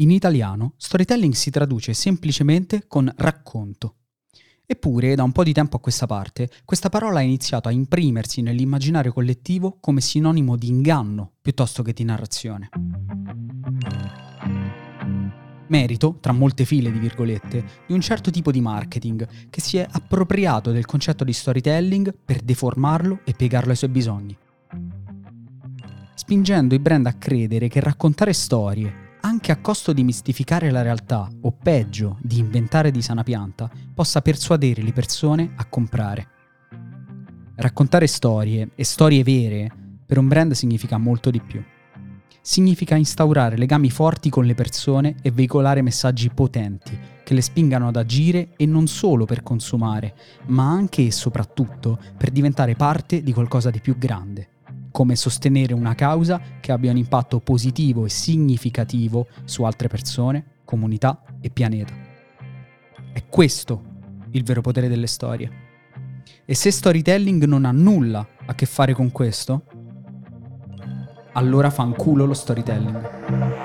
In italiano, storytelling si traduce semplicemente con racconto. Eppure, da un po' di tempo a questa parte, questa parola ha iniziato a imprimersi nell'immaginario collettivo come sinonimo di inganno piuttosto che di narrazione. Merito, tra molte file di virgolette, di un certo tipo di marketing che si è appropriato del concetto di storytelling per deformarlo e piegarlo ai suoi bisogni. Spingendo i brand a credere che raccontare storie, anche a costo di mistificare la realtà, o peggio, di inventare di sana pianta, possa persuadere le persone a comprare. Raccontare storie, e storie vere, per un brand significa molto di più. Significa instaurare legami forti con le persone e veicolare messaggi potenti che le spingano ad agire e non solo per consumare, ma anche e soprattutto per diventare parte di qualcosa di più grande come sostenere una causa che abbia un impatto positivo e significativo su altre persone, comunità e pianeta. È questo il vero potere delle storie. E se storytelling non ha nulla a che fare con questo, allora fa un culo lo storytelling.